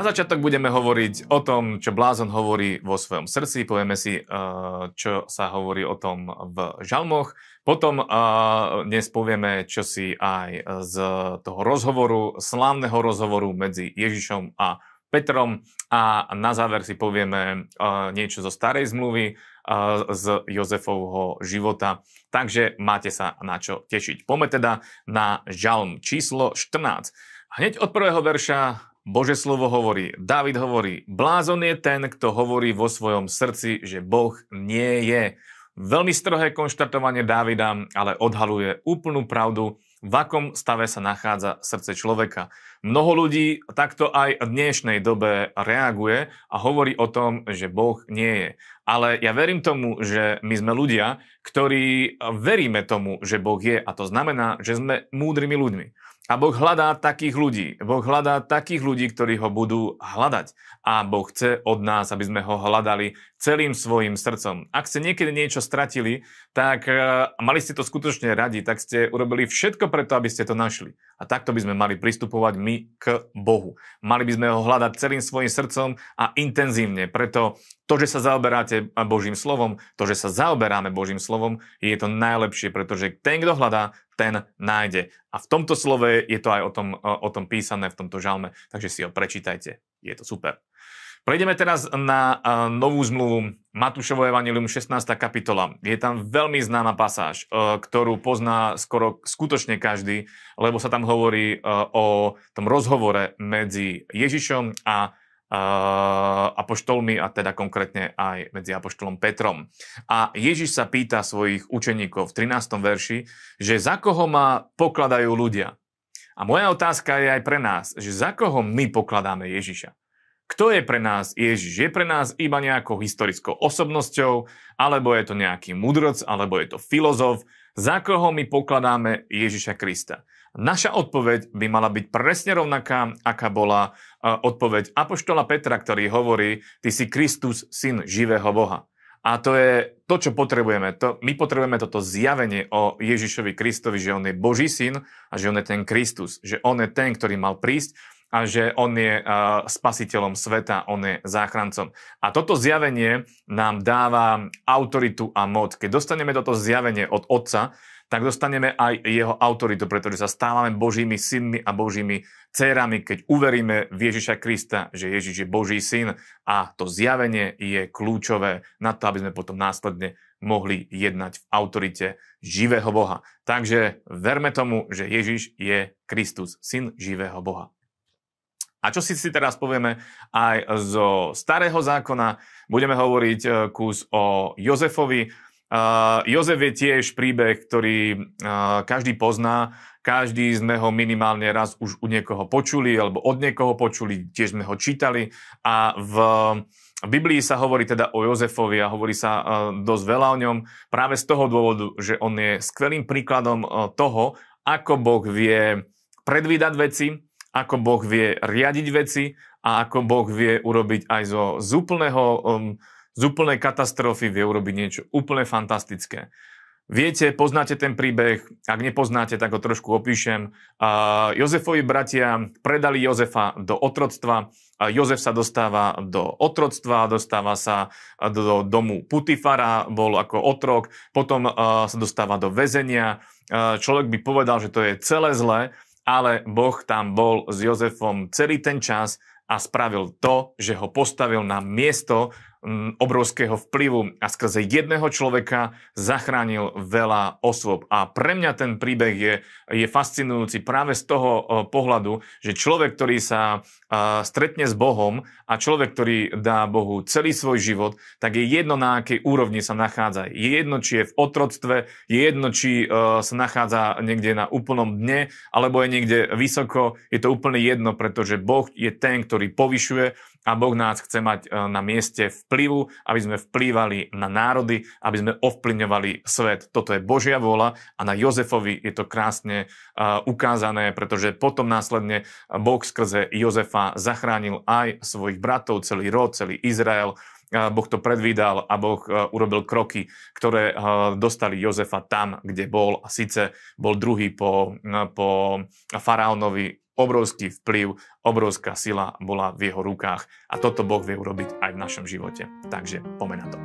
Na začiatok budeme hovoriť o tom, čo blázon hovorí vo svojom srdci, povieme si, eh, čo sa hovorí o tom v žalmoch. Potom eh, dnes povieme čo si aj z toho rozhovoru, slávneho rozhovoru medzi Ježišom a Petrom a na záver si povieme eh, niečo zo starej zmluvy z Jozefovho života. Takže máte sa na čo tešiť. Poďme teda na žalm číslo 14. Hneď od prvého verša Bože slovo hovorí, David hovorí, blázon je ten, kto hovorí vo svojom srdci, že Boh nie je. Veľmi strohé konštatovanie Davida, ale odhaluje úplnú pravdu, v akom stave sa nachádza srdce človeka. Mnoho ľudí takto aj v dnešnej dobe reaguje a hovorí o tom, že Boh nie je. Ale ja verím tomu, že my sme ľudia, ktorí veríme tomu, že Boh je a to znamená, že sme múdrymi ľuďmi. A Boh hľadá takých ľudí. Boh hľadá takých ľudí, ktorí ho budú hľadať. A Boh chce od nás, aby sme ho hľadali celým svojim srdcom. Ak ste niekedy niečo stratili, tak uh, mali ste to skutočne radi, tak ste urobili všetko preto, aby ste to našli. A takto by sme mali pristupovať my k Bohu. Mali by sme ho hľadať celým svojim srdcom a intenzívne. Preto to, že sa zaoberáte Božím slovom, to, že sa zaoberáme Božím slovom, je to najlepšie, pretože ten, kto hľadá, ten nájde. A v tomto slove je to aj o tom, o tom písané, v tomto žalme, takže si ho prečítajte. Je to super. Prejdeme teraz na novú zmluvu Matúšovo Evangelium 16. kapitola. Je tam veľmi známa pasáž, ktorú pozná skoro skutočne každý, lebo sa tam hovorí o tom rozhovore medzi Ježišom a apoštolmi a teda konkrétne aj medzi apoštolom Petrom. A Ježiš sa pýta svojich učeníkov v 13. verši, že za koho ma pokladajú ľudia. A moja otázka je aj pre nás, že za koho my pokladáme Ježiša. Kto je pre nás Ježiš? Je pre nás iba nejakou historickou osobnosťou, alebo je to nejaký mudroc, alebo je to filozof? Za koho my pokladáme Ježiša Krista? Naša odpoveď by mala byť presne rovnaká, aká bola e, odpoveď Apoštola Petra, ktorý hovorí, ty si Kristus, syn živého Boha. A to je to, čo potrebujeme. To, my potrebujeme toto zjavenie o Ježišovi Kristovi, že on je Boží syn a že on je ten Kristus, že on je ten, ktorý mal prísť a že on je uh, spasiteľom sveta, on je záchrancom. A toto zjavenie nám dáva autoritu a moc. Keď dostaneme toto zjavenie od Otca, tak dostaneme aj jeho autoritu, pretože sa stávame Božími synmi a Božími dcerami, keď uveríme v Ježiša Krista, že Ježiš je Boží syn a to zjavenie je kľúčové na to, aby sme potom následne mohli jednať v autorite živého Boha. Takže verme tomu, že Ježiš je Kristus, syn živého Boha. A čo si si teraz povieme aj zo starého zákona, budeme hovoriť eh, kus o Jozefovi, Uh, Jozef je tiež príbeh, ktorý uh, každý pozná, každý sme ho minimálne raz už u niekoho počuli alebo od niekoho počuli, tiež sme ho čítali. A v, v Biblii sa hovorí teda o Jozefovi a hovorí sa dosť veľa o ňom. Práve z toho dôvodu, že on je skvelým príkladom toho, ako Boh vie predvídať veci, ako Boh vie riadiť veci a ako Boh vie urobiť aj zo z úplného um, z úplnej katastrofy vie urobiť niečo úplne fantastické. Viete, poznáte ten príbeh, ak nepoznáte, tak ho trošku opíšem. Jozefovi bratia predali Jozefa do otroctva, Jozef sa dostáva do otroctva, dostáva sa do domu Putifara, bol ako otrok, potom sa dostáva do väzenia. Človek by povedal, že to je celé zlé, ale Boh tam bol s Jozefom celý ten čas a spravil to, že ho postavil na miesto, obrovského vplyvu a skrze jedného človeka zachránil veľa osôb. A pre mňa ten príbeh je, je fascinujúci práve z toho pohľadu, že človek, ktorý sa stretne s Bohom a človek, ktorý dá Bohu celý svoj život, tak je jedno na akej úrovni sa nachádza. Je jedno, či je v otroctve, je jedno, či sa nachádza niekde na úplnom dne, alebo je niekde vysoko. Je to úplne jedno, pretože Boh je ten, ktorý povyšuje a Boh nás chce mať e, na mieste vplyvu, aby sme vplývali na národy, aby sme ovplyvňovali svet. Toto je Božia vôľa a na Jozefovi je to krásne e, ukázané, pretože potom následne Boh skrze Jozefa zachránil aj svojich bratov, celý rod, celý Izrael. E, boh to predvídal a Boh urobil kroky, ktoré dostali Jozefa tam, kde bol. A síce bol druhý po, po faraónovi obrovský vplyv, obrovská sila bola v jeho rukách a toto Boh vie urobiť aj v našom živote. Takže pomeň na to.